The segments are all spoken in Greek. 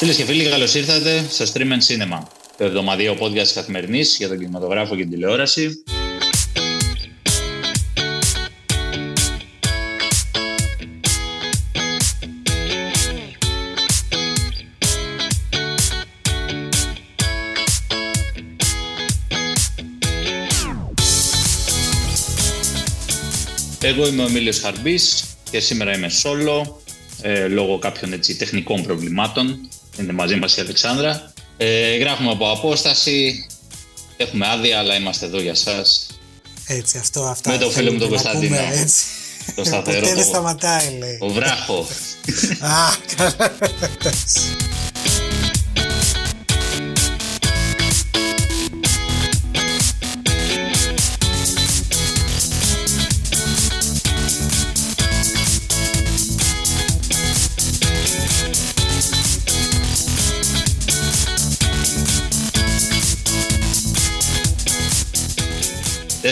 Φίλες και φίλοι, καλώς ήρθατε στο Stream and Cinema, το εβδομαδιαίο podcast καθημερινής για τον κινηματογράφο και την τηλεόραση. Εγώ είμαι ο Εμίλιος Χαρμπής και σήμερα είμαι solo ε, λόγω κάποιων έτσι, τεχνικών προβλημάτων. Είναι μαζί μας η Αλεξάνδρα. Ε, γράφουμε από απόσταση, έχουμε άδεια, αλλά είμαστε εδώ για σας. Έτσι, αυτό, αυτά. Με το φίλο μου τον Κωνσταντίνο. Έτσι. Το σταθερό. Ποτέ δεν σταματάει, λέει. Ο βράχο. Α, καλά.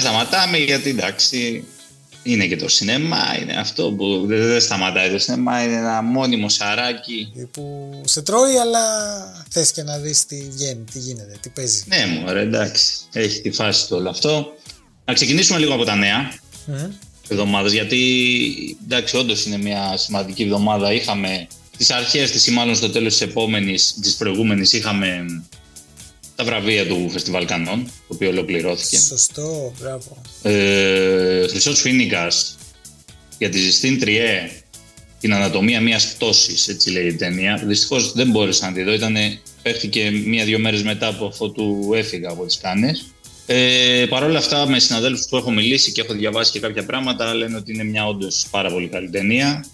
σταματάμε γιατί εντάξει είναι και το σινεμά, είναι αυτό που δεν σταματάει το σινεμά, είναι ένα μόνιμο σαράκι. Που σε τρώει αλλά θες και να δεις τι βγαίνει, τι γίνεται, τι παίζει. Ναι μου, εντάξει, έχει τη φάση του όλο αυτό. Να ξεκινήσουμε λίγο από τα νέα mm. εβδομάδες, γιατί εντάξει όντως είναι μια σημαντική εβδομάδα. Είχαμε τις αρχές της ή μάλλον στο τέλος της επόμενης, της προηγούμενης είχαμε τα βραβεία του Φεστιβάλ Κανών, το οποίο ολοκληρώθηκε. Σωστό, μπράβο. Ε, Χρυσός Φίνικας για τη Ζεστίν Τριέ, την ανατομία μιας πτώσης, έτσι λέει η ταινία. Δυστυχώς δεν μπόρεσα να τη δω, ήτανε, παίχτηκε μία-δύο μέρες μετά από αυτό του έφυγα από τις Κάνες. Ε, Παρ' όλα αυτά, με συναδέλφους που έχω μιλήσει και έχω διαβάσει και κάποια πράγματα, λένε ότι είναι μια όντως πάρα πολύ καλή ταινία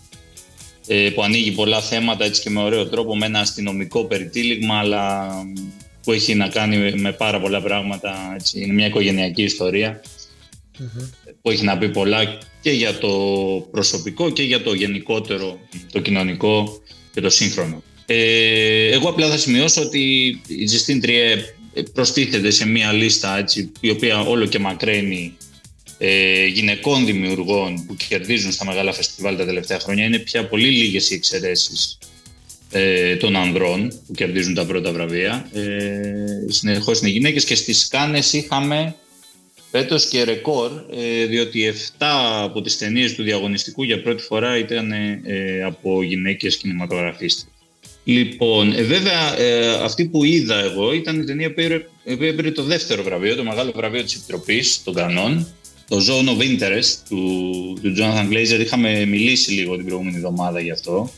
ε, που ανοίγει πολλά θέματα έτσι και με ωραίο τρόπο, με ένα αστυνομικό περιτύλιγμα, αλλά που έχει να κάνει με πάρα πολλά πράγματα. Έτσι. Είναι μια οικογενειακή που έχει να πει πολλά και για το προσωπικό και για το γενικότερο, το κοινωνικό και το σύγχρονο. Ε, εγώ απλά θα σημειώσω ότι η Justine Trier προστίθεται σε μια λίστα έτσι, η οποία όλο και μακραίνει ε, γυναικών δημιουργών που κερδίζουν στα μεγάλα φεστιβάλ τα τελευταία χρόνια. Είναι πια πολύ λίγες οι εξαιρέσεις ε, των ανδρών που κερδίζουν τα πρώτα βραβεία. Ε, Συνεχώς είναι γυναίκες και στις Κάνε είχαμε φέτος και ρεκόρ, ε, διότι 7 από τις ταινίες του διαγωνιστικού για πρώτη φορά ήταν ε, από γυναίκες κινηματογραφίστε. Λοιπόν, ε, βέβαια, ε, αυτή που είδα εγώ ήταν η ταινία που πήρε, το δεύτερο βραβείο, το μεγάλο βραβείο της Επιτροπής των Κανών, το Zone of Interest του, του Jonathan Glazer. Είχαμε μιλήσει λίγο την προηγούμενη εβδομάδα γι' αυτό.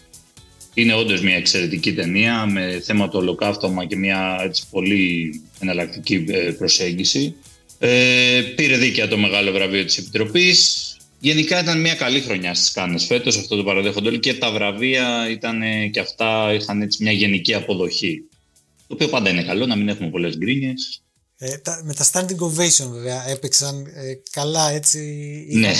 Είναι όντως μια εξαιρετική ταινία με θέμα το ολοκαύτωμα και μια έτσι, πολύ εναλλακτική ε, προσέγγιση. Ε, πήρε δίκαια το μεγάλο βραβείο της Επιτροπής. Γενικά ήταν μια καλή χρονιά στις Κάνες φέτος, αυτό το παραδέχονται όλοι και τα βραβεία ήταν και αυτά είχαν έτσι μια γενική αποδοχή. Το οποίο πάντα είναι καλό, να μην έχουμε πολλές γκρίνιες. Ε, τα, με τα standing ovation βέβαια έπαιξαν ε, καλά έτσι. Ναι.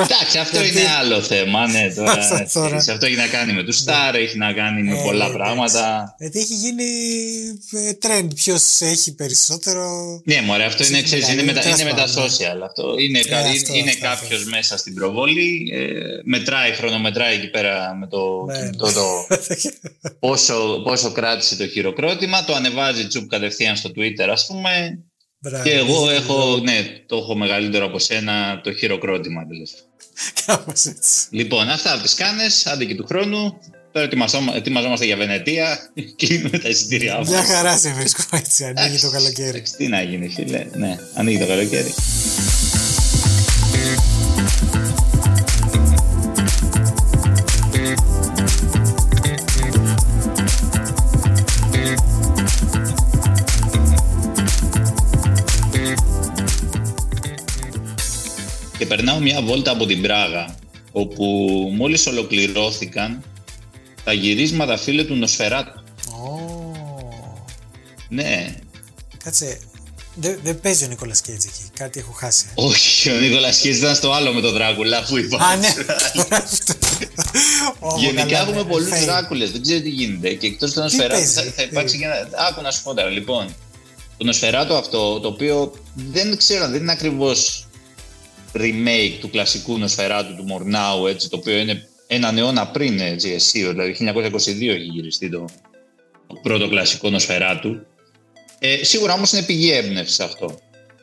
Εντάξει, αυτό είναι άλλο θέμα. Ναι, τώρα, τώρα. Σε αυτό έχει να κάνει με τους Σταρ, έχει να κάνει με ε, πολλά πράγματα. Γιατί έχει γίνει ε, trend. Ποιος έχει περισσότερο. Ναι, μωρέ, αυτό είναι, ξέρεις, είναι, με, είναι με τα social. Αυτό. Είναι, ε, είναι κάποιος μέσα στην προβολή, ε, μετράει, χρονομετράει εκεί πέρα με το ναι, κινητό ναι. το πόσο, πόσο κράτησε το χειροκρότημα. Το ανεβάζει τσουπ κατευθείαν στο Twitter, ας πούμε. Μπράβο, και εγώ έχω, ναι, το έχω μεγαλύτερο από σένα το χειροκρότημα τέλο. Κάπως έτσι. Λοιπόν, αυτά από τις κάνες, άντε και του χρόνου. Τώρα ετοιμαζόμαστε για Βενετία. Κλείνουμε τα εισιτήριά μας. Μια χαρά σε βρίσκω έτσι. Ανοίγει το καλοκαίρι. Τι να γίνει, φίλε. Ναι, ανοίγει το καλοκαίρι. Περνάω μια βόλτα από την Πράγα, όπου μόλις ολοκληρώθηκαν τα γυρίσματα φίλε του Νοσφαιράτου. Oh. Ναι. Κάτσε, δεν δε παίζει ο Νίκολα Κέιτζ εκεί. Κάτι έχω χάσει. Όχι, ο Νίκολα Κέιτζ ήταν στο άλλο με τον Δράκουλα που είπα. Α, ναι. Γενικά έχουμε πολλούς Δράκουλες. Δεν ξέρω τι γίνεται. Και εκτός του Νοσφαιράτου θα, θα υπάρξει και ένα. Άκου να σου πω τώρα. Λοιπόν, το Νοσφαιράτου αυτό, το οποίο δεν ξέρω, δεν είναι ακριβώς remake του κλασικού νοσφαιράτου του Μορνάου, έτσι, το οποίο είναι έναν αιώνα πριν, έτσι, εσύ, δηλαδή 1922 έχει γυριστεί το, πρώτο κλασικό νοσφαιρά του. Ε, σίγουρα όμως είναι πηγή έμπνευση αυτό.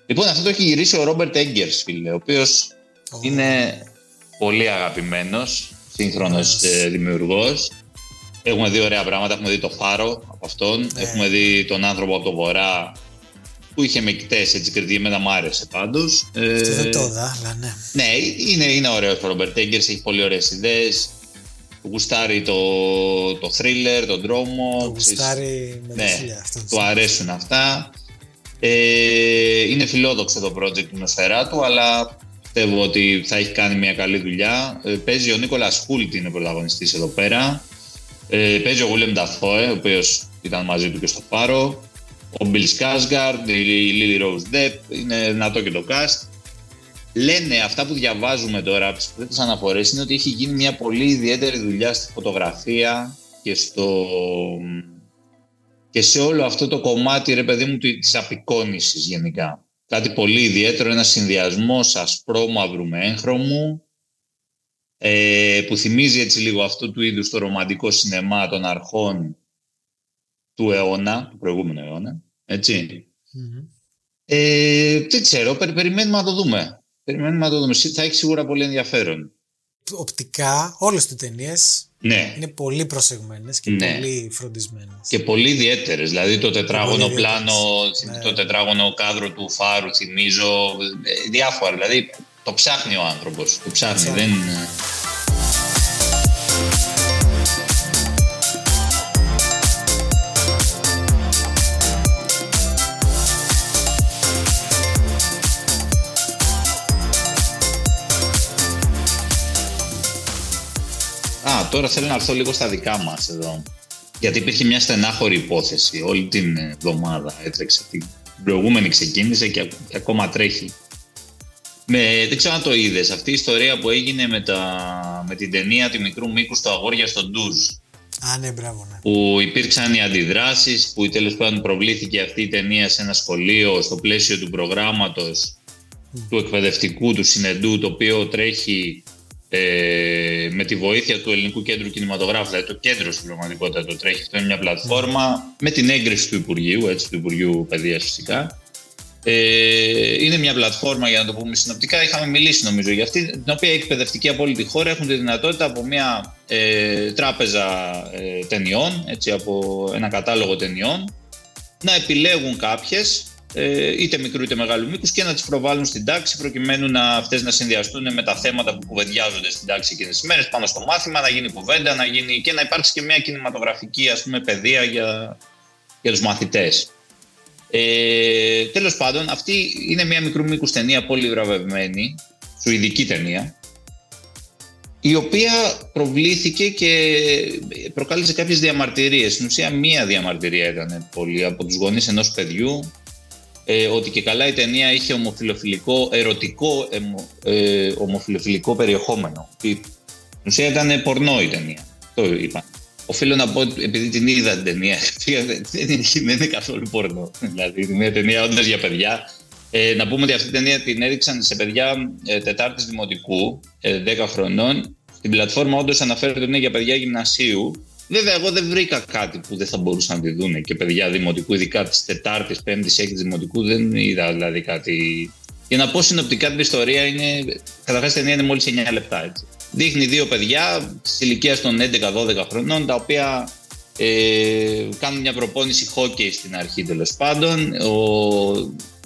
Λοιπόν, αυτό το έχει γυρίσει ο Ρόμπερτ Έγκερς, φίλε, ο οποίος είναι πολύ αγαπημένος, σύγχρονος ε, δημιουργός. Έχουμε δει ωραία πράγματα, έχουμε δει το Φάρο από αυτόν, Ναι. έχουμε δει τον άνθρωπο από το Βορρά που είχε μεκτές, έτσι κριτή, εμένα μου άρεσε πάντως. Ε, Αυτό δεν το είδα, αλλά ναι. ναι, είναι, είναι ωραίος ο Ρόμπερτ Έγκερς, έχει πολύ ωραίες ιδέες. Γουστάρει το, το thriller, τον δρόμο. Το γουστάρει με τα ναι, χίλια αυτό. του αρέσουν αυτά. Ε, είναι φιλόδοξο το project του Νοσφαιράτου, αλλά πιστεύω ότι θα έχει κάνει μια καλή δουλειά. Ε, παίζει ο Νίκολας Χούλτ, είναι πρωταγωνιστής εδώ πέρα. Ε, παίζει ο Γουλέμ Νταφόε, ο οποίος ήταν μαζί του και στο Πάρο. Ο Μπιλ Σκάσγκαρντ, η Λίλι Ρόουζ Ντεπ, είναι δυνατό και το cast. Λένε αυτά που διαβάζουμε τώρα από τις πρώτες αναφορές είναι ότι έχει γίνει μια πολύ ιδιαίτερη δουλειά στη φωτογραφία και, στο... και σε όλο αυτό το κομμάτι, ρε παιδί μου, της απεικόνησης γενικά. Κάτι πολύ ιδιαίτερο, ένα συνδυασμός ασπρόμαυρου με έγχρωμου, ε, που θυμίζει έτσι λίγο αυτό του είδους το ρομαντικό σινεμά των αρχών του αιώνα, του προηγούμενου αιώνα, έτσι. Μμμ. Ε, δεν ξέρω, περι- περιμένουμε να το δούμε. Περιμένουμε να το δούμε. Θα έχει σίγουρα πολύ ενδιαφέρον. Οπτικά, όλες τις ταινίες Ναι. είναι πολύ προσεγμένες και Ναι. πολύ φροντισμένες. Και πολύ ιδιαίτερες. Δηλαδή το τετράγωνο πολύ πλάνο, ιδιαίτερες. το Ναι. τετράγωνο κάδρο του φάρου, θυμίζω. ε, Διάφορα. Δηλαδή το ψάχνει ο άνθρωπος. Το ψάχνει. Ψάχνει. Δεν... Α, τώρα θέλω να έρθω λίγο στα δικά μας εδώ. Γιατί υπήρχε μια στενάχωρη υπόθεση όλη την εβδομάδα. Έτρεξε την προηγούμενη ξεκίνησε και, ακ- και ακόμα τρέχει. Με, δεν ξέρω αν το είδες. Αυτή η ιστορία που έγινε με, τα, με την ταινία του μικρού μήκου στο αγόρια στο Ντουζ. Α, ναι, μπράβο, ναι. Που υπήρξαν οι αντιδράσεις, που τέλος πάντων προβλήθηκε αυτή η ταινία σε ένα σχολείο στο πλαίσιο του προγράμματος του εκπαιδευτικού, του συνεντού, το οποίο τρέχει ε, με τη βοήθεια του Ελληνικού Κέντρου Κινηματογράφου, δηλαδή το κέντρο στην πραγματικότητα το τρέχει. Αυτό είναι μια πλατφόρμα με την έγκριση του Υπουργείου, έτσι, του Υπουργείου Παιδείας φυσικά. Ε, είναι μια πλατφόρμα, για να το πούμε συνοπτικά, είχαμε μιλήσει νομίζω για αυτή, την οποία οι εκπαιδευτικοί από όλη τη χώρα έχουν τη δυνατότητα από μια ε, τράπεζα ε, ταινιών, έτσι, από ένα κατάλογο ταινιών, να επιλέγουν κάποιες ε, είτε μικρού είτε μεγάλου μήκους και να τις προβάλλουν στην τάξη προκειμένου να αυτές να συνδυαστούν με τα θέματα που κουβεντιάζονται στην τάξη εκείνες τις μέρες πάνω στο μάθημα, να γίνει κουβέντα να γίνει, και να υπάρξει και μια κινηματογραφική ας πούμε, παιδεία για, για τους μαθητές. Ε, τέλος πάντων, αυτή είναι μια μικρού μήκους ταινία πολύ βραβευμένη, σουηδική ταινία, η οποία προβλήθηκε και προκάλεσε κάποιες διαμαρτυρίες. Στην ουσία μία διαμαρτυρία ήταν πολύ από τους γονείς ενός παιδιού ε, ότι και καλά η ταινία είχε ομοφιλοφιλικό, ερωτικό εμο, ε, ομοφιλοφιλικό περιεχόμενο. Η- Στην ουσία ήταν πορνό η ταινία. Το είπα. Οφείλω να πω, ότι επειδή την είδα την ταινία, δεν είναι, δεν είναι καθόλου πορνό. Δηλαδή, είναι μια ταινία όντως για παιδιά. Ε, να πούμε ότι αυτή την ταινία την έδειξαν σε παιδιά ε, Τετάρτης Δημοτικού, ε, 10 χρονών. Στην πλατφόρμα όντως αναφέρεται ότι είναι για παιδιά γυμνασίου. Βέβαια, εγώ δεν βρήκα κάτι που δεν θα μπορούσαν να τη δουν και παιδιά δημοτικού, ειδικά τη Τετάρτης, Πέμπτης, Έκτη Δημοτικού. Δεν είδα δηλαδή κάτι. Για να πω συνοπτικά την ιστορία, είναι. Καταρχάς η ταινία είναι μόλις 9 λεπτά. Έτσι. Δείχνει δύο παιδιά της ηλικίας των 11-12 χρονών, τα οποία ε, κάνουν μια προπόνηση χόκκι στην αρχή τέλος πάντων. Ο,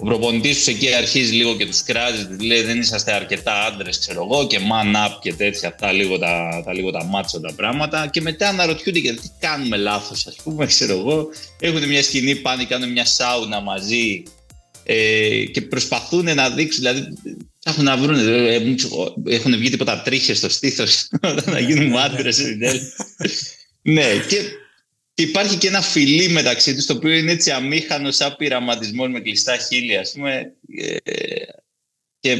ο προπονητής τους εκεί αρχίζει λίγο και τους κράζει, τους λέει δεν είσαστε αρκετά άντρες, ξέρω εγώ, και man up και τέτοια αυτά, λίγο τα, τα, λίγο τα μάτσο τα πράγματα. Και μετά αναρωτιούνται γιατί τι κάνουμε λάθος, ας πούμε, ξέρω εγώ. Έχουν μια σκηνή, πάνε, κάνουν μια σάουνα μαζί ε, και προσπαθούν να δείξουν, δηλαδή ψάχνουν να βρουν, ε, ε, έχουν βγει τίποτα τρίχες στο στήθος να γίνουν άντρες. ναι, και και υπάρχει και ένα φιλί μεταξύ τους, το οποίο είναι έτσι αμήχανος σαν πειραματισμός με κλειστά χείλη, ας πούμε. Ε, και,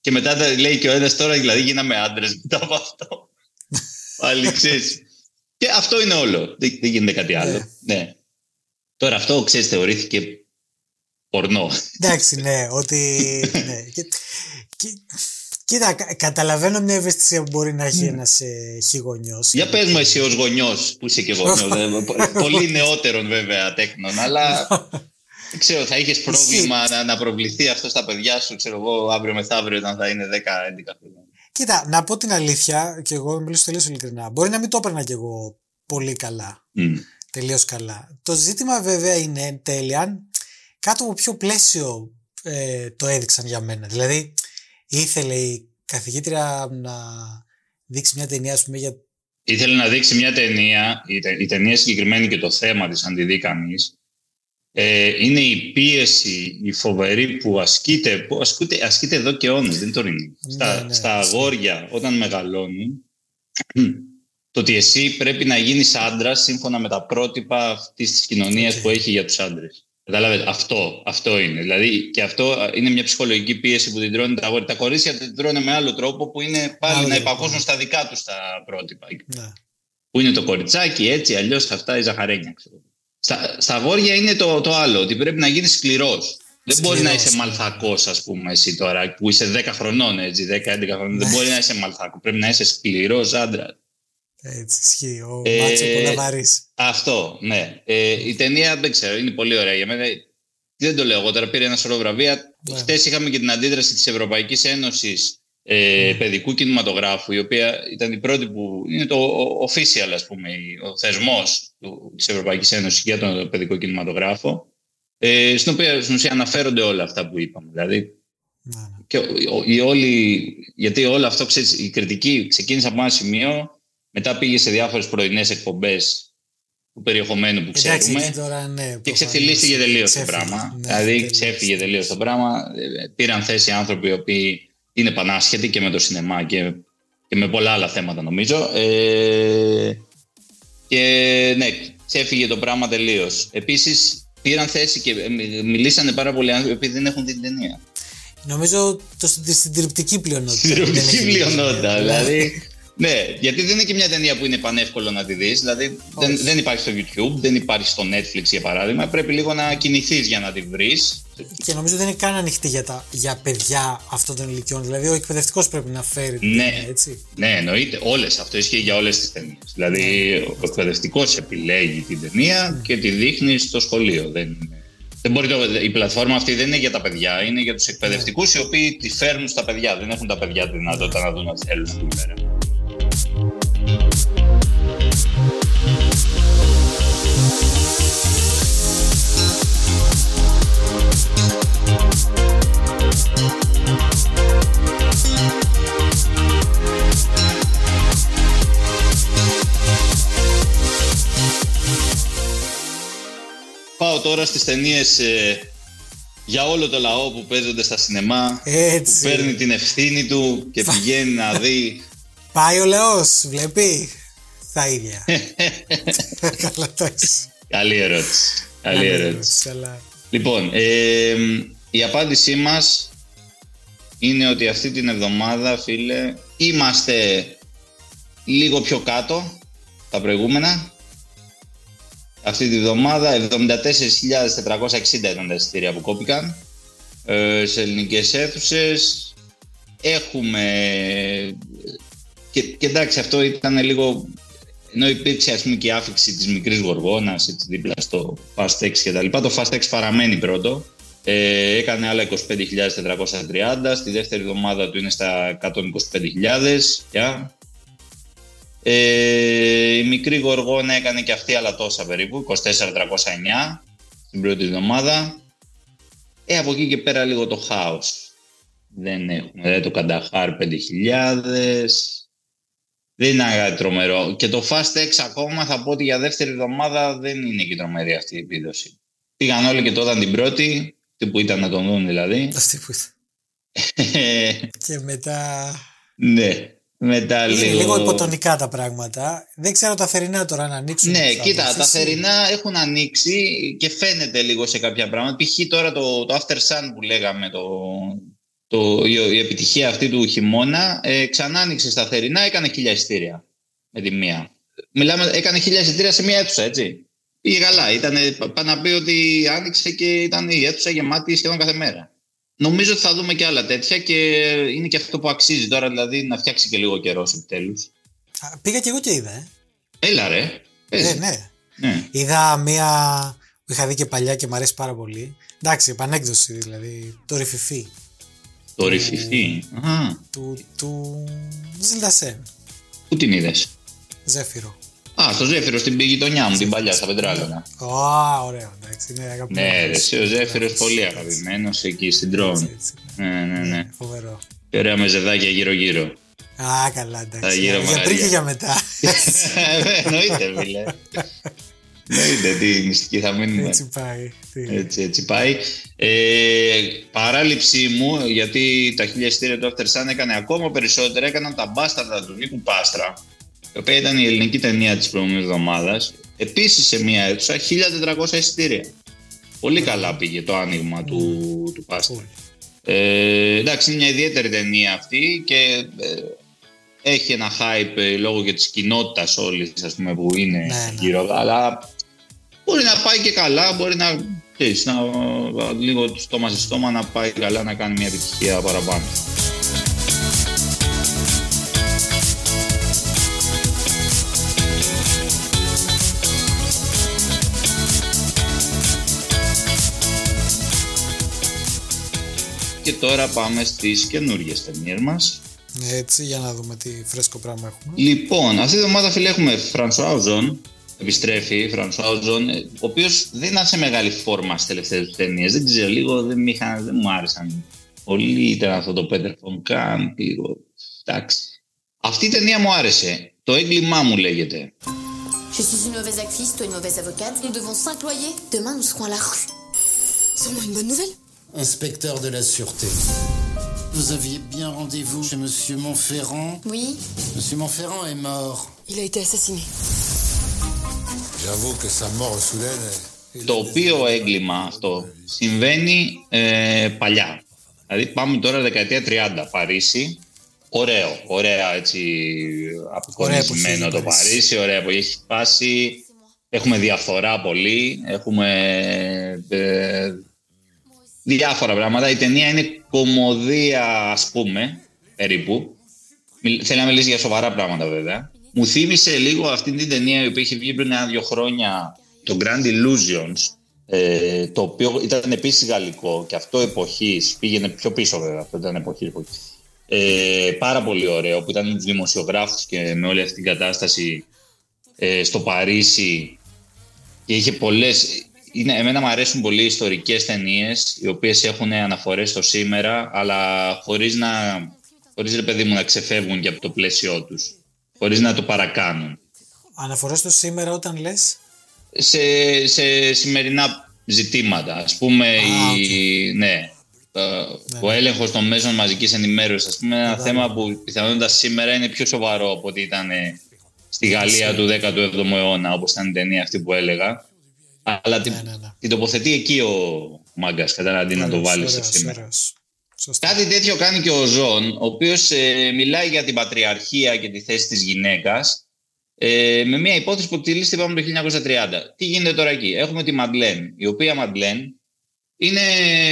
και μετά τα λέει και ο ένας τώρα, δηλαδή γίναμε άντρες μετά από αυτό. Πάλι ξέρεις. Και αυτό είναι όλο. Δεν, δεν γίνεται κάτι άλλο. ναι. Τώρα αυτό, ξέρεις, θεωρήθηκε πορνό. Εντάξει, ναι, ότι. ναι. Και, και, Κοίτα, κα- καταλαβαίνω μια ευαισθησία που μπορεί να έχει ένας ε, χειγονιός. Για πες μου εσύ ως γονιός, που είσαι και γονιός, δε- πολύ νεότερον βέβαια τέκνον, αλλά δεν ξέρω, θα είχες πρόβλημα να, να προβληθεί αυτό στα παιδιά σου, ξέρω εγώ, αύριο μεθαύριο όταν θα είναι 10-11 χρόνια. Κοίτα, να πω την αλήθεια, και εγώ μιλήσω τελείως ειλικρινά. Μπορεί να μην το έπαιρνα κι εγώ πολύ καλά. Μμ. Τελείως καλά. Το ζήτημα βέβαια είναι εν τέλει αν κάτω από ποιο πλαίσιο ε, το έδειξαν για μένα. Δηλαδή, ήθελε η καθηγήτρια να δείξει μια ταινία, ας πούμε, για. Ήθελε να δείξει μια ταινία, η, τε- η ταινία συγκεκριμένη και το θέμα της, αν τη δει κανείς, ε, είναι η πίεση, η φοβερή που ασκείται, που ασκούται, ασκείται εδώ και αιώνες, δεν το είναι. Στα, ναι, στα ισχύει. αγόρια, όταν μεγαλώνουν, το ότι εσύ πρέπει να γίνεις άντρας σύμφωνα με τα πρότυπα αυτής της κοινωνίας Οκ. που έχει για τους άντρες. Κατάλαβες, αυτό, αυτό είναι. Δηλαδή, και αυτό α, είναι μια ψυχολογική πίεση που την τρώνε τα αγόρια. Τα κορίτσια την τρώνε με άλλο τρόπο που είναι πάλι Άλλο να τρόπο, υπακούσουν ναι. στα δικά τους τα πρότυπα Ναι. που είναι το κοριτσάκι, έτσι, αλλιώς αυτά η ζαχαρένια. Ξέρω. Στα, στα αγόρια είναι το, το άλλο, ότι πρέπει να γίνεις σκληρός. Δεν μπορεί να Σκληρός, είσαι ναι. μαλθακός, ας πούμε, εσύ τώρα, που είσαι 10 χρονών, έτσι, 10-11 χρονών. Δεν Ναι. μπορεί να είσαι μαλθακό. Πρέπει να είσαι σκληρός άντρας. Έτσι ισχύει. Ο Ε, Μάτσο πολλά βαρύς. Αυτό, ναι. Ε, η ταινία δεν ξέρω, είναι πολύ ωραία για μένα. Δεν το λέω εγώ τώρα, πήρε ένα σωρό βραβεία. Ναι. Χθες είχαμε και την αντίδραση της Ευρωπαϊκής Ένωσης ε, παιδικού κινηματογράφου, η οποία ήταν η πρώτη που είναι το official, ας πούμε, ο θεσμός του, της Ευρωπαϊκής Ένωσης για τον παιδικό κινηματογράφο, ε, στην οποία στην ουσία αναφέρονται όλα αυτά που είπαμε. Δηλαδή, Ναι, ναι. και ο- ο- η όλη, γιατί όλο αυτό, ξέρεις, η κριτική ξεκίνησε από ένα σημείο, μετά πήγε σε διάφορες πρωινές εκπομπές του περιεχομένου που Εντάξει, ξέρουμε. εκεί τώρα ναι. Και προφανώς. ξεφτυλίστηκε τελείως το Ξέφυγε, πράγμα. ναι, δηλαδή τελείως. ξέφυγε τελείως το πράγμα. Ε, Πήραν θέση άνθρωποι οι οποίοι είναι πανάσχετοι και με το σινεμά και, και με πολλά άλλα θέματα νομίζω. Ε, και ναι, ξέφυγε το πράγμα τελείως. Επίσης πήραν θέση και ε, μι- μιλήσανε πάρα πολλοί άνθρωποι επειδή δεν έχουν δει την ταινία. Νομίζω το στην συντριπτική πλειονότητα. Συντριπτική δεν έχει δει. πλειονότητα. Ναι. Δηλαδή, ναι, γιατί δεν είναι και μια ταινία που είναι πανεύκολο να τη δεις. Δηλαδή, δεν, Όχι. δεν υπάρχει στο YouTube, δεν υπάρχει στο Netflix για παράδειγμα. Πρέπει λίγο να κινηθείς για να τη βρεις. Και νομίζω δεν είναι καν ανοιχτή για, τα, για παιδιά αυτών των ηλικιών. Δηλαδή ο εκπαιδευτικός πρέπει να φέρει την Ναι. ταινία, έτσι. Ναι, εννοείται. Όλες. Αυτό ισχύει για όλες τις ταινίες. Δηλαδή, ο εκπαιδευτικός επιλέγει την ταινία και τη δείχνει στο σχολείο. Δεν, δεν μπορεί το, η πλατφόρμα αυτή δεν είναι για τα παιδιά, είναι για τους εκπαιδευτικούς οι οποίοι τη φέρνουν στα παιδιά. Δεν έχουν τα παιδιά τη δυνατότητα να δουν ό,τι θέλουν εκεί πέρα. Πάω τώρα στις ταινίες για όλο το λαό που παίζονται στα σινεμά, που Έτσι. παίρνει την ευθύνη του και πηγαίνει να δει. Πάει ο λαός, βλέπει; Τα ίδια. Καλά το έχεις. Καλή ερώτηση. Καλή ερώτηση. Αλλά... Λοιπόν, ε, η απάντησή μας είναι ότι αυτή την εβδομάδα, φίλε, είμαστε λίγο πιο κάτω τα προηγούμενα. Αυτή τη βδομάδα 74.460 ήταν τα εισιτήρια που κόπηκαν ε, σε ελληνικές αίθουσες. Έχουμε... Και, και εντάξει, αυτό ήταν λίγο... Ενώ υπήρξε ας πούμε και η άφηξη της μικρής γοργόνας έτσι, δίπλα στο Fast X και τα λοιπά, το Fast X παραμένει πρώτο. Ε, έκανε άλλα 25.430, στη δεύτερη εβδομάδα του είναι στα 125.000 πια. Ε, η μικρή γοργόνα έκανε και αυτή άλλα τόσα περίπου, 24.309 στην πρώτη εβδομάδα. Ε, από εκεί και πέρα λίγο το χάος. Δεν έχουμε, δηλαδή το Κανταχάρ 5.000, δεν είναι κάτι τρομερό. Και το Fast X ακόμα θα πω ότι για δεύτερη εβδομάδα δεν είναι και τρομερή αυτή η επίδοση. Πήγαν όλοι και τότε την πρώτη, τι που ήταν να τον δουν δηλαδή. Αυτή που ήταν. Και μετά. ναι, μετά Είναι λίγο... λίγο υποτονικά τα πράγματα. Δεν ξέρω τα θερινά τώρα αν ανοίξουν. Ναι, θα κοίτα, τα βοηθήσει. θερινά έχουν ανοίξει και φαίνεται λίγο σε κάποια πράγματα. Π.χ. τώρα το, το After Sun που λέγαμε, το, το, η, η επιτυχία αυτή του χειμώνα, ε, ξανά άνοιξε στα θερινά, έκανε χίλια εισιτήρια με τη μία. Μιλάμε, έκανε χίλια εισιτήρια σε μία αίθουσα, έτσι. Πήγε καλά. Ήτανε, πά να πει ότι άνοιξε και ήταν η αίθουσα γεμάτη σχεδόν κάθε μέρα. νομίζω ότι θα δούμε και άλλα τέτοια και είναι και αυτό που αξίζει τώρα, δηλαδή να φτιάξει και λίγο καιρός επιτέλους. Πήγα και εγώ και είδα, ε. Έλα ρε. Ε, ναι. ναι. Είδα μία που είχα δει και παλιά και μου αρέσει πάρα πολύ. Εντάξει, επανέκδοση δηλαδή. Το ρηφιφί. Το ρηφιφί. Του, του Ζιλντασέν. Πού την είδες, Ζέφυρο. Α, στο Ζέφυρο στην γειτονιά μου, την παλιά, στα Πεντράλωνα. Α, ωραίο, εντάξει, είναι αγαπημένος. Ναι, ρε, ο Ζέφυρος πολύ αγαπημένος εκεί στην Τρόν. Ναι, ναι, ναι. Φοβερό. Και ωραία με ζεδάκια γύρω-γύρω. Α, καλά, εντάξει. Για πριν και για μετά. Ε, εννοείται, φίλε. Εννοείται, τι μυστική θα μείνουμε. Έτσι πάει. Έτσι, έτσι πάει. Ε, παράληψή μου, γιατί τα χίλια εισιτήρια του After Sun έκανε ακόμα περισσότερα, έκαναν τα μπάσταρδα του Νίκου Πάστρα, η οποία ήταν η ελληνική ταινία της προηγούμενης εβδομάδας, επίσης σε μια αίθουσα, 1400 εισιτήρια. Πολύ καλά πήγε το άνοιγμα του, του Πάστρα. Ε, εντάξει, είναι μια ιδιαίτερη ταινία αυτή και ε, έχει ένα hype ε, λόγω και της κοινότητας όλης ας πούμε, που είναι ναι, ναι. γύρω, αλλά μπορεί να πάει και καλά, μπορεί να, ξέρεις, να λίγο στόμα σε στόμα να πάει καλά να κάνει μια επιτυχία παραπάνω. Και τώρα πάμε στις καινούργιες ταινίες μας. Έτσι, για να δούμε τι φρέσκο πράγμα έχουμε. Λοιπόν, αυτή την εβδομάδα φίλε έχουμε Φρανσουά Οζόν, επιστρέφει Φρανσουάουζον, ο οποίο δεν ήταν σε μεγάλη φόρμα στι τελευταίε του ταινίε. Δεν ξέρω, λίγο δεν, είχαν, δεν μου άρεσαν πολύ. Ήταν αυτό το Πέτερ Φονκάν, λίγο. Εντάξει. Αυτή η ταινία μου άρεσε. Το έγκλημά μου λέγεται. Je suis une mauvaise actrice, toi une mauvaise avocate. Nous devons s'imployer. Demain, nous serons à la rue. Sûrement une bonne nouvelle. Inspecteur de la Sûreté. Vous aviez bien rendez-vous chez Monsieur Montferrand Oui. Monsieur Montferrand est mort. Il a été assassiné. Το οποίο έγκλημα αυτό συμβαίνει ε, παλιά. Δηλαδή πάμε τώρα δεκαετία 30, Παρίσι. Ωραίο, ωραία έτσι αποκορνισμένο το Παρίσι, ωραία που έχει σπάσει. Έχουμε διαφορά πολύ, έχουμε ε, διάφορα πράγματα. Η ταινία είναι κομμωδία, ας πούμε, περίπου. Θέλει να μιλήσει για σοβαρά πράγματα, βέβαια. Μου θύμισε λίγο αυτή την ταινία η οποία είχε βγει πριν ένα-δύο χρόνια, το Grand Illusions, ε, το οποίο ήταν επίσης γαλλικό και αυτό εποχής. Πήγαινε πιο πίσω, βέβαια. Αυτό ήταν εποχή. Ε, πάρα πολύ ωραίο που ήταν με του δημοσιογράφου και με όλη αυτή την κατάσταση ε, στο Παρίσι και είχε πολλές είναι, εμένα μου αρέσουν πολύ οι ιστορικές ταινίες, οι οποίες έχουν αναφορές στο σήμερα, αλλά χωρίς να, χωρίς ρε παιδί μου να ξεφεύγουν και από το πλαίσιό τους. Χωρίς να το παρακάνουν. Αναφορές στο σήμερα όταν λες; Σε, σε σημερινά ζητήματα. Ας πούμε, η, ναι, ναι, ο έλεγχος των μέσων μαζικής ενημέρωσης, ας πούμε, ένα θέμα που πιθανότατα σήμερα είναι πιο σοβαρό από ότι ήταν στη Γαλλία του 17ου αιώνα, όπως ήταν η ταινία αυτή που έλεγα. Αλλά ναι, ναι, ναι. την τοποθετεί εκεί ο μάγκας, κατά αντί να το βάλεις στο σήμερα. Κάτι τέτοιο κάνει και ο Ζων, ο οποίος ε, μιλάει για την πατριαρχία και τη θέση της γυναίκας ε, με μια υπόθεση που εκτελήστε είπαμε το 1930. Τι γίνεται τώρα εκεί; Έχουμε τη Μαντλέν, η οποία Μαντλέν είναι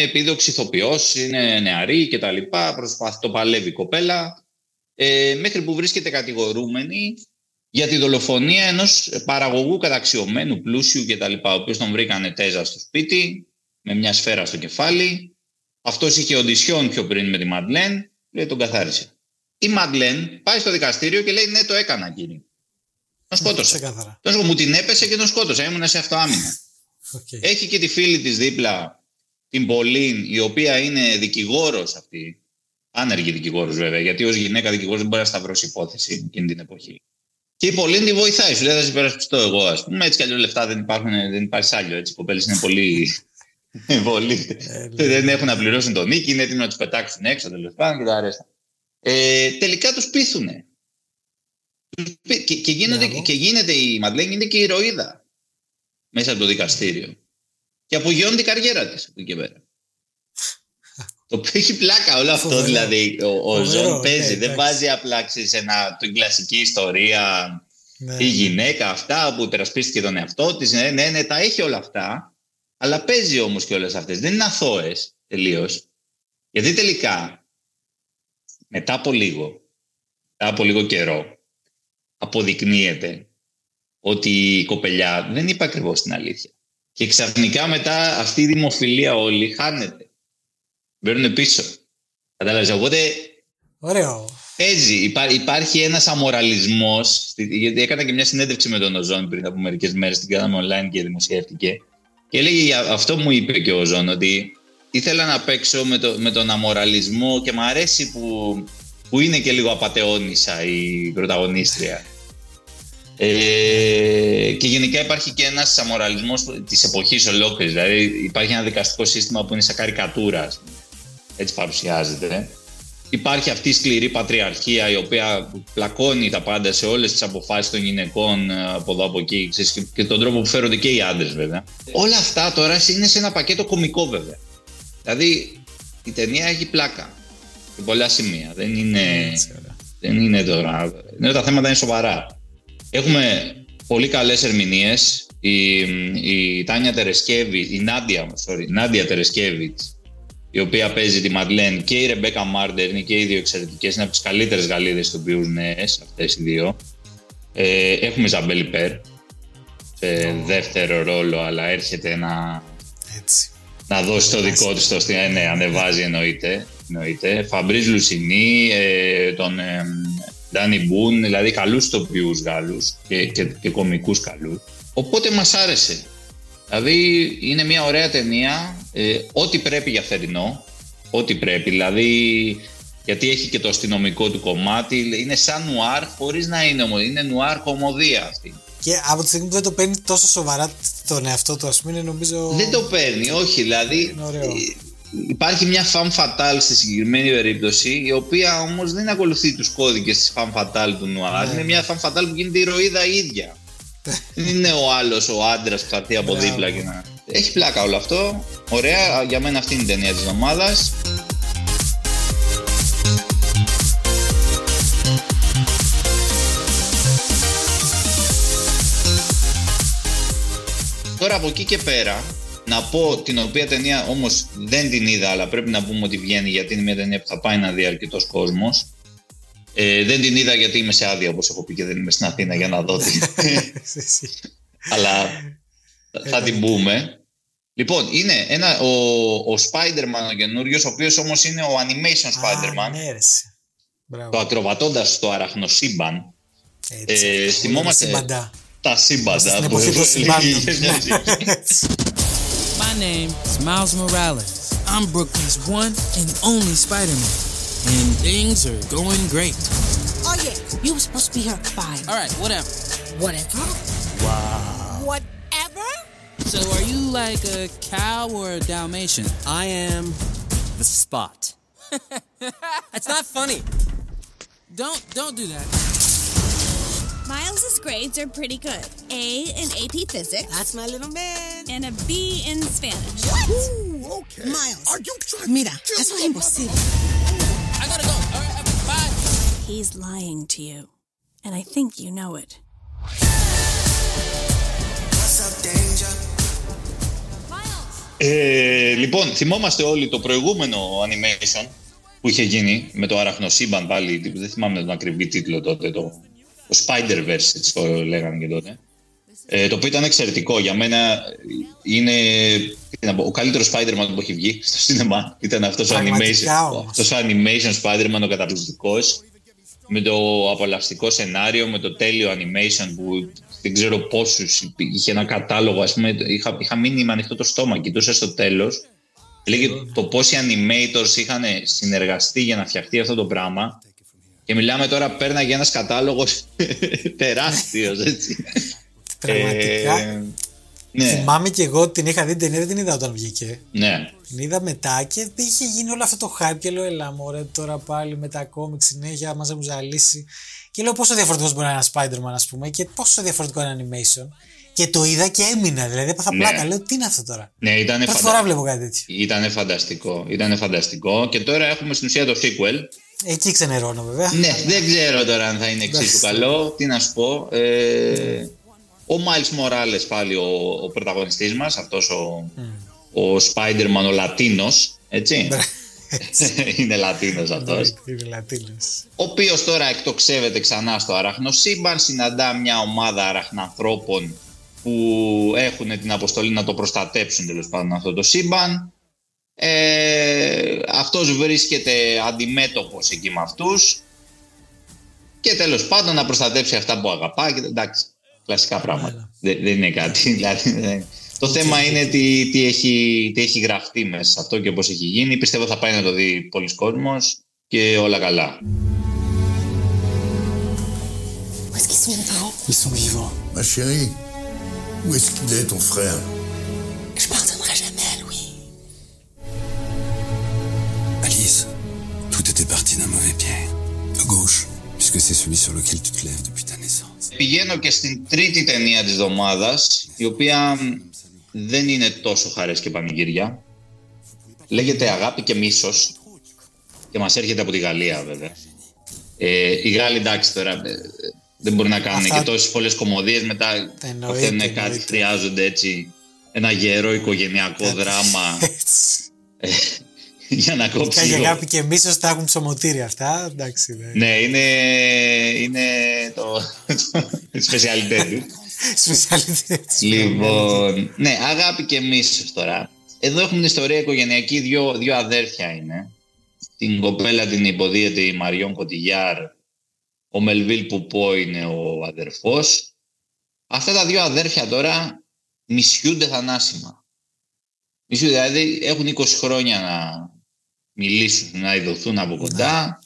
επίδοξη ηθοποιό, είναι νεαρή κτλ. Προσπαθεί το παλεύει η κοπέλα. Ε, μέχρι που βρίσκεται κατηγορούμενη για τη δολοφονία ενός παραγωγού καταξιωμένου, πλούσιου κτλ. Ο οποίος τον βρήκανε τέζα στο σπίτι, με μια σφαίρα στο κεφάλι. Αυτός είχε οντισιόν πιο πριν με τη Μαντλέν, λέει τον καθάρισε. Η Μαντλέν πάει στο δικαστήριο και λέει: Ναι, το έκανα, κύριε. Τον σκότωσα. Τον μου την έπεσε και τον σκότωσα. Ήμουν σε αυτό άμυνα. Okay. Έχει και τη φίλη της δίπλα, την Πολύν, η οποία είναι δικηγόρος αυτή. Άνεργη δικηγόρος, βέβαια, γιατί ως γυναίκα δικηγόρος δεν μπορεί να σταυρώσει υπόθεση εκείνη την εποχή. Και η Πολύνη τη βοηθάει. Σου λέει θα σε υπερασπιστώ εγώ, ας πούμε. Έτσι κι αλλιώς λεφτά δεν υπάρχουν, δεν υπάρχει άλλο. Έτσι. Οι κοπέλες είναι πολύ. Πολύ. Ε, ναι. δεν έχουν να πληρώσουν τον νίκη, είναι έτοιμοι να τους πετάξουν έξω τέλος πάντων και τα αρέστα. Ε, τελικά τους πείθουν. Και, και, γίνεται, και γίνεται η Μαντλέν γίνεται και η ηρωίδα μέσα από το δικαστήριο. Και απογειώνει την καριέρα της από εκεί και πέρα. Το οποίο έχει πλάκα όλο αυτό δηλαδή. Ο, ο Ζων παίζει, δεν βάζει απλά σε ένα, την κλασική ιστορία. Ναι. Η γυναίκα αυτά που τερασπίστηκε τον εαυτό της. Ναι, ναι, ναι, τα έχει όλα αυτά. Αλλά παίζει όμως και όλε αυτές. Δεν είναι αθώες τελείως. Γιατί τελικά, μετά από λίγο, μετά από λίγο καιρό, αποδεικνύεται ότι η κοπελιά δεν είπε ακριβώς την αλήθεια. Και ξαφνικά μετά αυτή η δημοφιλία όλη χάνεται. Μπαίνουν πίσω. Κατάλαβες. Οπότε. Ωραίο. Παίζει. Υπά, υπάρχει ένας αμοραλισμός. Γιατί έκανα και μια συνέντευξη με τον Οζόν πριν από μερικές μέρες. Την κάναμε online και δημοσιεύτηκε. Και έλεγε αυτό μου είπε και ο Οζόν ότι ήθελα να παίξω με, το, με τον αμοραλισμό και μου αρέσει που, που είναι και λίγο απαταιώνησα η πρωταγωνίστρια. Ε, και γενικά υπάρχει και ένας αμοραλισμός της εποχής ολόκληρης. Δηλαδή υπάρχει ένα δικαστικό σύστημα που είναι σαν καρικατούρα. Έτσι παρουσιάζεται. Υπάρχει αυτή η σκληρή πατριαρχία η οποία πλακώνει τα πάντα σε όλες τις αποφάσεις των γυναικών ε, από εδώ από εκεί και τον τρόπο που φέρονται και οι άντρες βέβαια. Όλα αυτά τώρα είναι σε ένα πακέτο κομικό βέβαια. Δηλαδή η ταινία έχει πλάκα σε πολλά σημεία. Δεν είναι, δεν είναι τώρα. Ναι, τα θέματα είναι σοβαρά. Έχουμε πολύ καλές ερμηνείες. Η, η Τάνια Τερεσκέβιτς, η Νάντια, sorry, Νάντια Τερεσκέβιτς, η οποία παίζει τη Μαντλέν και η Ρεμπέκα Μάρντερ είναι και οι δύο εξαιρετικές. Είναι από τις καλύτερες Γαλλίδες του νέες αυτές οι δύο. Ε, έχουμε Ιζαμπέλ Ιπέρ σε δεύτερο ρόλο, αλλά έρχεται να, Έτσι. να δώσει το δικό του στο ε, ναι, ανεβάζει εννοείται. εννοείται. Φαμπρίς Λουσινί, ε, τον ε, Ντάνι Μπούν, δηλαδή καλούς τοπιούς Γάλλους και, και, και κομικούς καλούς. Οπότε μας άρεσε. Δηλαδή είναι μια ωραία ταινία, ε, ό,τι πρέπει για θερινό, ό,τι πρέπει, δηλαδή γιατί έχει και το αστυνομικό του κομμάτι, είναι σαν νουάρ χωρίς να είναι όμως, είναι νουάρ κομμωδία αυτή. Και από τη στιγμή που δεν το παίρνει τόσο σοβαρά τον εαυτό του, ας πούμε, νομίζω. Δεν το παίρνει, όχι. Δηλαδή, υπάρχει μια fan fatal στη συγκεκριμένη περίπτωση, η οποία όμως δεν ακολουθεί τους κώδικες της fan fatal του νουάρ. Ναι, είναι μια fan fatal που γίνεται ηρωίδα ίδια. Δεν είναι ο άλλος ο άντρας που θα έρθει από δίπλα και να. Έχει πλάκα όλο αυτό. Ωραία. Για μένα αυτή είναι η ταινία της εβδομάδας. Τώρα από εκεί και πέρα, να πω την οποία ταινία όμως δεν την είδα, αλλά πρέπει να πούμε ότι βγαίνει γιατί είναι μια ταινία που θα πάει να δει αρκετός κόσμος. Ε, δεν την είδα γιατί είμαι σε άδεια, όπως έχω πει και δεν είμαι στην Αθήνα για να δω την. Αλλά θα την πούμε. Λοιπόν, είναι ένα, ο, ο Spider-Man ο καινούριος, ο οποίος όμως είναι ο Animation Spider-Man. Ναι, το ακροβατώντας στο αραχνοσύμπαν. Ε, θυμόμαστε τα σύμπαντα. Στην εποχή των συμπάντων. My name is Miles Morales. I'm Brooklyn's one and only Spider-Man. And things are going great. Oh yeah, you were supposed to be here at five. All right, whatever. Whatever. Wow. Whatever? So are you like a cow or a Dalmatian? I am the spot. It's not funny. Don't don't do that. Miles's grades are pretty good. A in AP Physics That's my little man. and a B in Spanish. Ooh, okay. Miles. Are you trying to Mira, eso es imposible. I gotta go. All right, bye. He's lying to you, and I think you know it. Ε, λοιπόν, θυμόμαστε όλοι το προηγούμενο animation που είχε γίνει με το αραχνοσύμπαν πάλι, δεν θυμάμαι τον ακριβή τίτλο τότε, το, το Spider-Verse, έτσι το λέγανε και τότε. Ε, το οποίο ήταν εξαιρετικό. Για μένα είναι τι να πω, ο καλύτερος Spider-Man που έχει βγει στο σινεμά. Ήταν αυτός ο Πραγματικά animation, όμως. αυτός ο animation Spider-Man, ο καταπληκτικός. Με το απολαυστικό σενάριο, με το τέλειο animation που δεν ξέρω πόσους είχε ένα κατάλογο. Ας πούμε, είχα, είχα μείνει με ανοιχτό το στόμα, κοιτούσα στο τέλος. Λέγε το πόσοι animators είχαν συνεργαστεί για να φτιαχτεί αυτό το πράγμα. Και μιλάμε τώρα, πέρναγε ένας κατάλογος τεράστιος, έτσι. Πραγματικά. Ε, ναι, Θυμάμαι και εγώ την είχα δει την ταινία, δεν την είδα όταν βγήκε. ναι. Την είδα μετά και είχε γίνει όλο αυτό το hype και λέω έλα μωρέ τώρα πάλι με τα κόμικ συνέχεια μας έχουν ζαλίσει και λέω πόσο διαφορετικός μπορεί να είναι ένα Spider-Man ας πούμε και πόσο διαφορετικό είναι animation και το είδα και έμεινα δηλαδή έπαθα Ναι. πλάκα λέω τι είναι αυτό τώρα; Ναι, ήταν Πρώτη φορά βλέπω κάτι τέτοιο Ήτανε φανταστικό. Ήτανε φανταστικό. Και τώρα έχουμε στην ουσία το sequel. εκεί ξενερώνω βέβαια Ναι, δεν ξέρω τώρα αν θα είναι εξίσου Εντάξει. καλό. Τι να σου πω. Ε, ο Miles Morales πάλι ο, ο πρωταγωνιστής μας, αυτός ο, ο Spider-Man ο Λατίνος, έτσι. είναι Λατίνος αυτός. Είναι Λατίνος. Ο οποίος τώρα εκτοξεύεται ξανά στο αραχνοσύμπαν, συναντά μια ομάδα αραχνανθρώπων που έχουν την αποστολή να το προστατέψουν τέλος πάντων αυτό το σύμπαν. Ε, αυτός βρίσκεται αντιμέτωπος εκεί με αυτούς και τέλος πάντων να προστατέψει αυτά που αγαπά και εντάξει, κλασικά πράγματα. Δεν, δεν είναι κάτι. Δηλαδή, δεν- το θέμα είναι τι, τι, έχει, τι έχει γραφτεί μέσα σε αυτό και πώς έχει γίνει. Πιστεύω θα πάει να το δει πολλοί κόσμος και όλα καλά. Où est-ce qu'ils sont encore Ils sont vivants. Ma chérie, où est-ce qu'il est ton frère Je pardonnerai jamais à Louis. Alice, tout était parti d'un mauvais pied. À gauche, puisque c'est celui sur lequel tu te lèves depuis ta naissance. Πηγαίνω και στην τρίτη ταινία της εβδομάδας, η οποία μ, δεν είναι τόσο χαρές και πανηγύρια. Λέγεται «Αγάπη και μίσος» και μας έρχεται από τη Γαλλία βέβαια. Ε, οι Γάλλοι εντάξει τώρα ε, δεν μπορεί να κάνουν Αυτά- και τόσες πολλές κομμωδίες μετά Εννοείται, παθαίνουν κάτι, εννοείται. χρειάζονται έτσι ένα γερό οικογενειακό δράμα Έτσι. Για να κόψει Κάνει λίγο. αγάπη και μίσος τα έχουν ψωμοτήρια αυτά. Εντάξει. ναι. Ναι, είναι, είναι το, το σπεσιαλιτέ του. Σπεσιαλιτέ της. Λοιπόν, ναι, αγάπη και μίσος τώρα. Εδώ έχουμε την ιστορία οικογενειακή, δύο, δύο αδέρφια είναι. Την κοπέλα την υποδίεται η Μαριόν Κωτιγιάρ, ο Μελβίλ Πουπό είναι ο αδερφός. Αυτά τα δύο αδέρφια τώρα μισιούνται θανάσιμα. Μισιούνται, δηλαδή έχουν 20 χρόνια να μιλήσουν, να ειδωθούν από κοντά.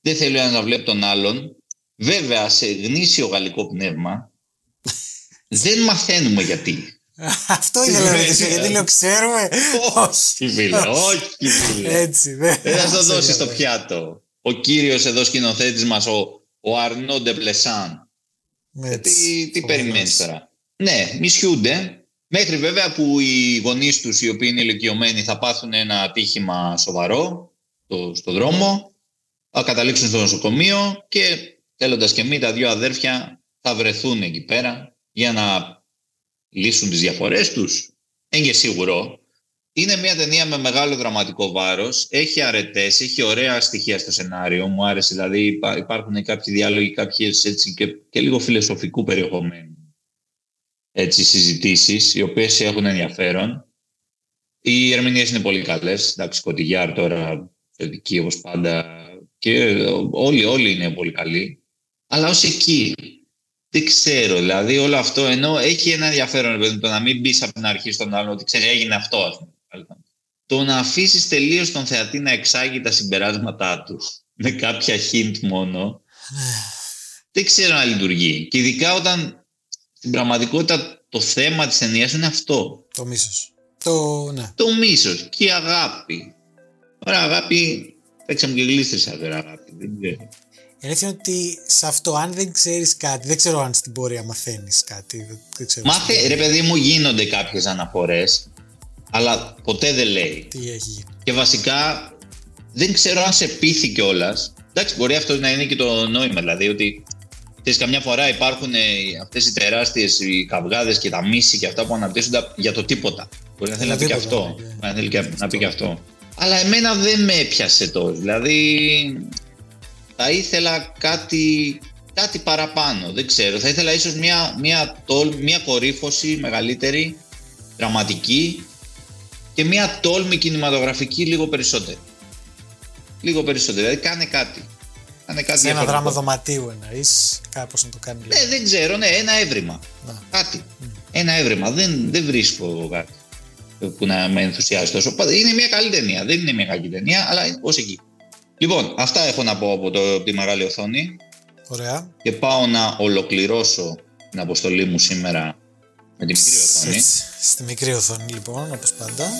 Δεν θέλει ο ένας να βλέπει τον άλλον. Βέβαια, σε γνήσιο γαλλικό πνεύμα, δεν μαθαίνουμε γιατί. Αυτό ήθελα να ρωτήσω, γιατί λέω ξέρουμε; Όχι, φίλε, όχι, φίλε. Έτσι, δεν Δεν θα στο δώσεις στο πιάτο. Ο κύριος εδώ σκηνοθέτης μας, ο, ο Αρνό Ντεπλεσάν. Τι, τι περιμένεις τώρα; Ναι, μισιούνται. Μέχρι βέβαια που οι γονείς τους, οι οποίοι είναι ηλικιωμένοι, θα πάθουν ένα ατύχημα σοβαρό στο, στο δρόμο, θα καταλήξουν στο νοσοκομείο και θέλοντας και μη τα δύο αδέρφια θα βρεθούν εκεί πέρα για να λύσουν τις διαφορές τους. Είναι και σίγουρο. Είναι μια ταινία με μεγάλο δραματικό βάρος, έχει αρετές, έχει ωραία στοιχεία στο σενάριο, μου άρεσε, δηλαδή υπά- υπάρχουν κάποιοι διάλογοι, κάποιες έτσι και, και λίγο φιλοσοφικού περιεχομένου έτσι, συζητήσεις, οι οποίες έχουν ενδιαφέρον. Οι ερμηνείες είναι πολύ καλές, εντάξει, Κωτιγιάρ τώρα, θετική όπως πάντα, και όλοι, όλοι είναι πολύ καλοί. Αλλά ως εκεί, δεν ξέρω, δηλαδή όλο αυτό, ενώ έχει ένα ενδιαφέρον, ρε παιδί μου, το να μην μπεις από την αρχή στον άλλον ότι ξέρει έγινε αυτό, ας πούμε. Το να αφήσεις τελείως τον θεατή να εξάγει τα συμπεράσματά τους με κάποια hint μόνο, δεν ξέρω αν λειτουργεί. Και ειδικά όταν στην πραγματικότητα το θέμα της ταινίας είναι αυτό. Το μίσος. Το, ναι. Το μίσος και η αγάπη. Ωραία, αγάπη, παίξαμε και γλίστρισα τώρα αγάπη. Δεν ξέρω. Η αλήθεια είναι ότι σε αυτό, αν δεν ξέρεις κάτι, δεν ξέρω αν στην πορεία μαθαίνεις κάτι. Δεν, δεν ξέρω. Μάθε, ρε παιδί μου, γίνονται κάποιες αναφορές, αλλά ποτέ δεν λέει. Τι έχει γίνει. Και βασικά δεν ξέρω αν σε πείθει κιόλας. Εντάξει, μπορεί αυτό να είναι και το νόημα. Δηλαδή ότι ξέρεις, καμιά φορά υπάρχουν αυτές οι τεράστιες καυγάδες και τα μίση και αυτά που αναπτύσσονται για το τίποτα. Μπορεί να θέλει να πει και τίποτα, αυτό. ναι. Μπορεί να θέλει και, να πει και αυτό. Αλλά εμένα δεν με έπιασε τόσο. Δηλαδή θα ήθελα κάτι, κάτι παραπάνω. Δεν ξέρω. Θα ήθελα ίσως μια, μια, τόλ, μια κορύφωση μεγαλύτερη, δραματική και μια τόλμη κινηματογραφική λίγο περισσότερη. Λίγο περισσότερη. Δηλαδή κάνε κάτι. Κάνε κάτι Σε ένα διαφορετικό. δράμα δωματίου εννοείς, κάπως να το κάνει λίγο. Ναι, δεν ξέρω, ναι, ένα έβριμα. Να. Κάτι. Ένα έβριμα. Δεν, δεν βρίσκω εγώ κάτι που να με ενθουσιάζει τόσο. Πάντα Είναι μια καλή ταινία. Δεν είναι μια κακή ταινία, αλλά ως εκεί. Λοιπόν, αυτά έχω να πω από, το, από τη μεγάλη οθόνη Ωραία. και πάω να ολοκληρώσω την αποστολή μου σήμερα με τη μικρή οθόνη. Έτσι, στη μικρή οθόνη λοιπόν, όπως πάντα.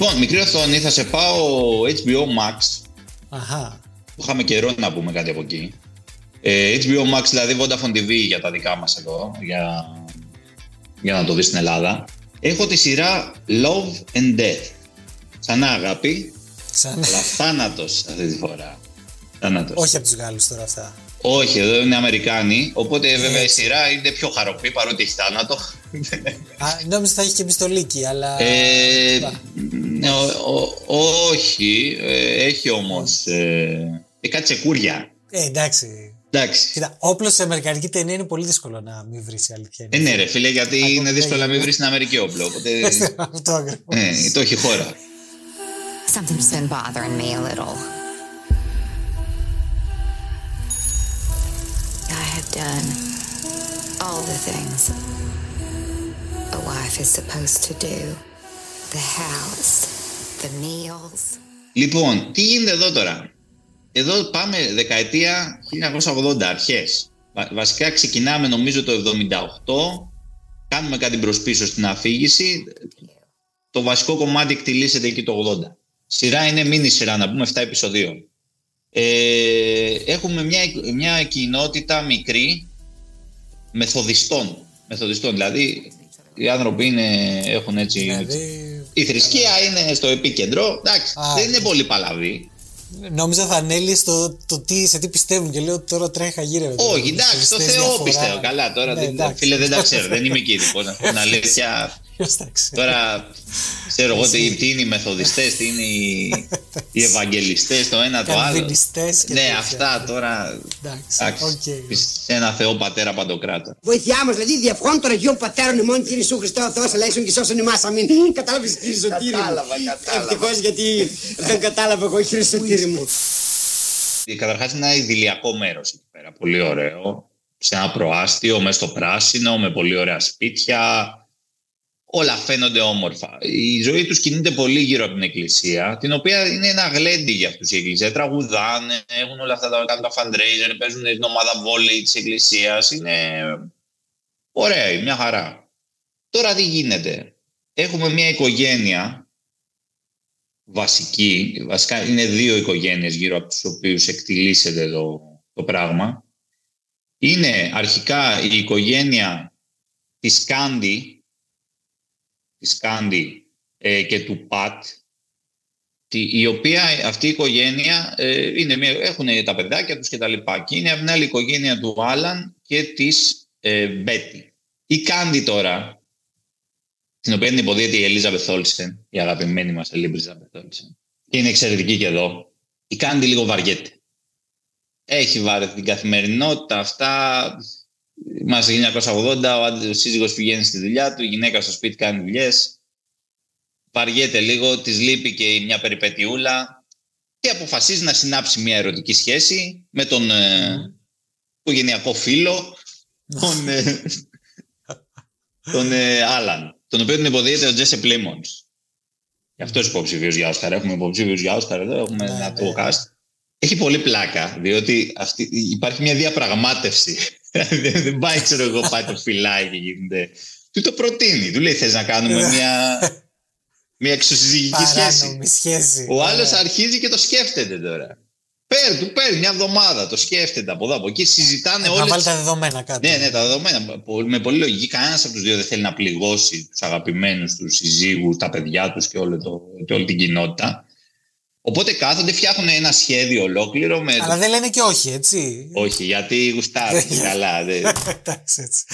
Λοιπόν, μικρή οθόνη θα σε πάω HBO Max Αχα. που είχαμε καιρό να πούμε κάτι από εκεί. Ε, HBO Max, δηλαδή Vodafone TV για τα δικά μας εδώ, για, για να το δεις στην Ελλάδα. Έχω τη σειρά Love and Death. Ξανά αγάπη. Σαν... Αλλά θάνατος αυτή τη φορά. Θάνατος. Όχι από τους Γάλλους τώρα αυτά. Όχι, εδώ είναι Αμερικάνοι. Οπότε βέβαια η σειρά είναι πιο χαροπή παρότι έχει θάνατο. Α, νόμιζα θα έχει και πιστολίκι, αλλά. Ε, Μπα. ναι, ο- ο- όχι, ε, έχει όμως ε, ε, κάτι τσεκούρια. Ε, εντάξει. Εντάξει. Κοίτα, όπλος σε αμερικανική ταινία είναι πολύ δύσκολο να μην βρεις η αλήθεια. Ε, ναι, ρε φίλε, γιατί Ακόμα είναι δεν δύσκολο να μην είναι. βρεις στην Αμερική όπλο. Οπότε. Αυτό ακριβώς. ναι, το έχει η χώρα. Something's been bothering me a little. Done all the things a wife is supposed to do the house, the meals. Λοιπόν, τι γίνεται εδώ τώρα; Εδώ πάμε δεκαετία 1980, αρχές. Βα- βασικά ξεκινάμε νομίζω το 78, κάνουμε κάτι μπρος πίσω στην αφήγηση. Το βασικό κομμάτι εκτιλήσεται εκεί το 80. Σειρά είναι μίνι σειρά, να πούμε 7 επεισοδίων. Ε, έχουμε μια, μια κοινότητα μικρή μεθοδιστών. Μεθοδιστών, δηλαδή οι άνθρωποι είναι, έχουν έτσι... Δηλαδή, Η θρησκεία είναι στο επίκεντρο. Εντάξει, Α, δεν είναι πολύ παλαβή. νόμιζα θα ανέλει στο το τι, σε τι πιστεύουν και λέω ότι τώρα τρέχει γύρω. Όχι, εντάξει, στο Θεό πιστεύω. Καλά, τώρα Ναι, δεν, εντάξει. φίλε δεν τα ξέρω. δεν είμαι εκεί. Λοιπόν, να πω την αλήθεια. Ποιος τα ξέρει. Τώρα ξέρω εγώ τι, Εσύ. τι είναι οι μεθοδιστές, τι είναι οι, οι ευαγγελιστές, το ένα το άλλο. Καλβινιστές και Ναι, τέτοια. αυτά τώρα. Εντάξει, Εντάξει, οκ. σε ένα Θεό Πατέρα Παντοκράτορα. Βοήθειά μας, δηλαδή δι' ευχών των Αγίων Πατέρων ημών Κύριε Ιησού Χριστέ, ο Θεός ελέησον και σώσον εμάς, αμήν. Κατάλαβες Χριστοτήρι μου. Κατάλαβα, κατάλαβα. Ευτυχώς γιατί δεν κατάλαβα εγώ Χριστοτήρι μου. Καταρχάς είναι ένα ειδυλλιακό μέρος εκεί πέρα. Πολύ ωραίο. Σε ένα προάστιο, μέσα στο πράσινο, με πολύ ωραία σπίτια. Όλα φαίνονται όμορφα. Η ζωή τους κινείται πολύ γύρω από την εκκλησία, την οποία είναι ένα γλέντι για αυτούς η εκκλησία. Τραγουδάνε, έχουν όλα αυτά τα, κάνουν τα fundraiser, παίζουν την ομάδα βόλεϊ της εκκλησίας. Είναι ωραία, μια χαρά. Τώρα τι γίνεται. Έχουμε μια οικογένεια βασική, βασικά είναι δύο οικογένειες γύρω από τους οποίους εκτιλήσεται το, το πράγμα. Είναι αρχικά η οικογένεια της Κάντι, της Κάντι ε, και του Πατ, τη- η οποία αυτή η οικογένεια ε, είναι μια, έχουν τα παιδάκια τους και τα λοιπά. Και είναι από την άλλη οικογένεια του Άλαν και της ε, Μπέτι. Η Κάντι τώρα, την οποία την υποδίεται η Ελίζα Μπεθόλσεν, η αγαπημένη μας Ελίζα Μπεθόλσεν. Και είναι εξαιρετική και εδώ. Η Κάντι λίγο βαριέται. Έχει βάρεθεί την καθημερινότητα, αυτά. Είμαστε 1980, ο άντρας- ο σύζυγος πηγαίνει στη δουλειά του, η γυναίκα στο σπίτι κάνει δουλειές. Βαριέται λίγο, της λείπει και μια περιπετειούλα και αποφασίζει να συνάψει μια ερωτική σχέση με τον ε, οικογενειακό φίλο, τον, ε, τον ε, Άλαν, τον οποίο τον υποδίεται ο Τζέσε Πλίμον. Γι' αυτό υποψήφιος για Όσκαρ. Έχουμε υποψήφιους για Όσκαρ εδώ, έχουμε Ναι, ένα ναι. το cast. Έχει πολύ πλάκα, διότι αυτή, υπάρχει μια διαπραγμάτευση. δεν δεν πάει, ξέρω εγώ, πάει το φυλάει και γίνεται. Του το προτείνει. Του λέει: Θες να κάνουμε μια, μια εξωσυζυγική σχέση. Παράνομη σχέση. Ο άλλος Ωραία. αρχίζει και το σκέφτεται τώρα. Παίρνει, του παίρνει μια εβδομάδα, το σκέφτεται από εδώ από εκεί. Συζητάνε Να όλε βάλει τα δεδομένα κάτω. ναι, ναι, τα δεδομένα. Πο- Με πολύ λογική. Κανένας από τους δύο δεν θέλει να πληγώσει τους αγαπημένους του συζύγου, τα παιδιά τους και, όλο το, και όλη την κοινότητα. Οπότε κάθονται, φτιάχνουν ένα σχέδιο ολόκληρο με. Αλλά δεν λένε και όχι, έτσι. Όχι, γιατί γουστάρουν. καλά. δεν- Εντάξει, έτσι.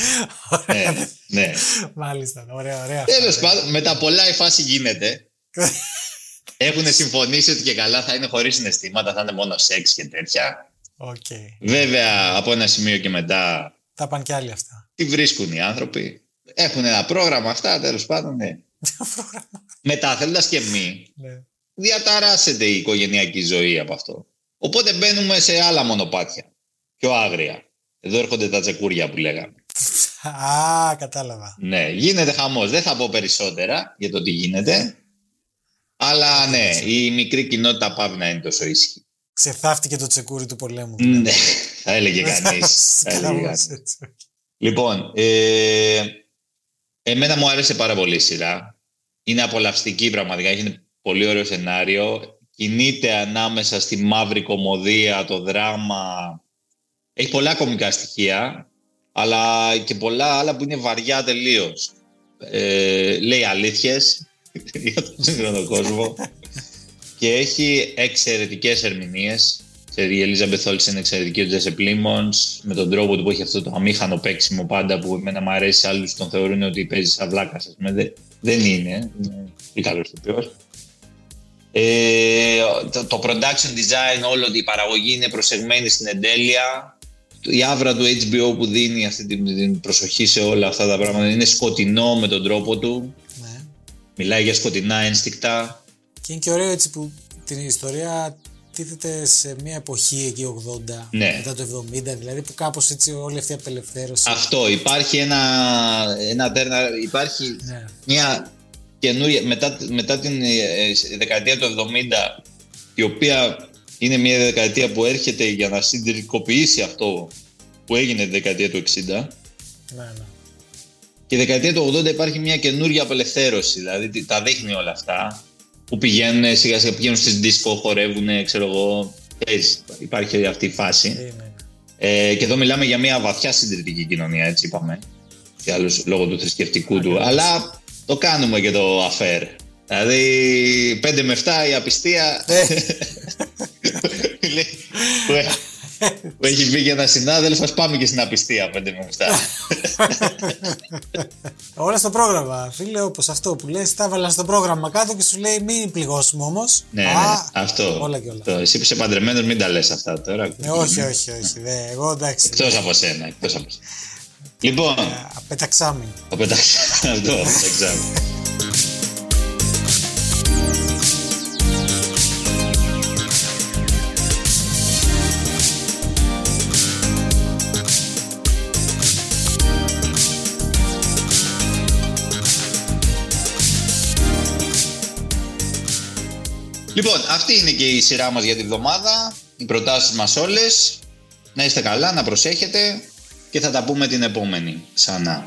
ναι, ναι. Μάλιστα, ωραία, ωραία. Τέλος πάντων, με τα πολλά η φάση γίνεται. Έχουν συμφωνήσει ότι και καλά θα είναι χωρίς συναισθήματα, θα είναι μόνο σεξ και τέτοια. Οκ. Βέβαια, από ένα σημείο και μετά Θα πάνε και άλλοι αυτά. τι βρίσκουν οι άνθρωποι. Έχουν ένα πρόγραμμα αυτά, τέλος πάντων, ναι. Μετά, θέλοντα και μη, Ναι. Διαταράσσεται η οικογενειακή ζωή από αυτό. Οπότε μπαίνουμε σε άλλα μονοπάτια. Πιο άγρια. Εδώ έρχονται τα τσεκούρια που λέγαμε. Α, κατάλαβα. Ναι, γίνεται χαμός. Δεν θα πω περισσότερα για το τι γίνεται. Αλλά ναι, η μικρή κοινότητα πάβει να είναι τόσο ήσυχη. Ξεθάφτηκε το τσεκούρι του πολέμου. Ναι, θα έλεγε κανείς. θα έλεγε Κάπως κανείς. έτσι. Λοιπόν, ε, εμένα μου άρεσε πάρα πολύ η σειρά. Είναι απολαυστική πραγματικά, έχει ένα πολύ ωραίο σενάριο. Κινείται ανάμεσα στη μαύρη κομμωδία, το δράμα. Έχει πολλά κομικά στοιχεία, αλλά και πολλά άλλα που είναι βαριά τελείως. Ε, λέει αλήθειες για τον σύγχρονο κόσμο. και έχει εξαιρετικές ερμηνείες. Ξέρει, η Ελίζα Μπεθόλης είναι εξαιρετική, ο Τζέσε Πλίμονς, με τον τρόπο του που έχει αυτό το αμήχανο παίξιμο πάντα που εμένα μου αρέσει, άλλους τον θεωρούν ότι παίζει σαν βλάκας, ας πούμε. Δεν, δεν είναι, είναι πολύ καλός ηθοποιός. Ε, το, το production design, όλο η παραγωγή είναι προσεγμένη στην εντέλεια. Η άβρα του HBO που δίνει αυτή την, την προσοχή σε όλα αυτά τα πράγματα είναι σκοτεινό με τον τρόπο του. Ναι. Μιλάει για σκοτεινά ένστικτα. Και είναι και ωραίο έτσι που την ιστορία τίθεται σε μια εποχή εκεί 80, Ναι. μετά το 70, δηλαδή που κάπως έτσι όλη αυτή η απελευθέρωση. Αυτό, υπάρχει ένα, ένα τέρνα, υπάρχει Ναι. μια καινούρια, μετά, μετά την ε, ε, δεκαετία του 70, η οποία είναι μια δεκαετία που έρχεται για να συντηρητικοποιήσει αυτό που έγινε τη δεκαετία του 60, Ναι, ναι. και η δεκαετία του 80 υπάρχει μια καινούρια απελευθέρωση, δηλαδή τι- τα δείχνει όλα αυτά, που πηγαίνουν σιγά σιγά πηγαίνουν στις δίσκο, χορεύουν, ξέρω εγώ, ξέρεις, υπάρχει αυτή η φάση. Είναι. Ε, και εδώ μιλάμε για μια βαθιά συντηρητική κοινωνία, έτσι είπαμε. Και άλλους λόγω του θρησκευτικού του. Αλλά το κάνουμε και το αφέρ. Δηλαδή 5 με 7 η απιστία. Ε. Λέει, που, έ- που έχει βγει και ένα συνάδελφος, πάμε και στην απιστία 5 με 7. Όλα στο πρόγραμμα, φίλε, όπως αυτό που λες, τα έβαλα στο πρόγραμμα κάτω και σου λέει μην πληγώσουμε όμως. ναι, ναι, Α, αυτό. όλα και όλα. Αυτό. Εσύ που είσαι παντρεμένος, μην τα λες αυτά τώρα. Ναι, όχι, όχι, όχι. Δε, εγώ εντάξει. Εκτός από σένα. Εκτός από σένα. Λοιπόν, Απεταξάμι. ο πεταξ... αυτό, ο πεταξάμι. Λοιπόν, αυτή είναι και η σειρά μας για τη βδομάδα. Οι προτάσεις μας όλες. Να είστε καλά, να προσέχετε και θα τα πούμε την επόμενη ξανά.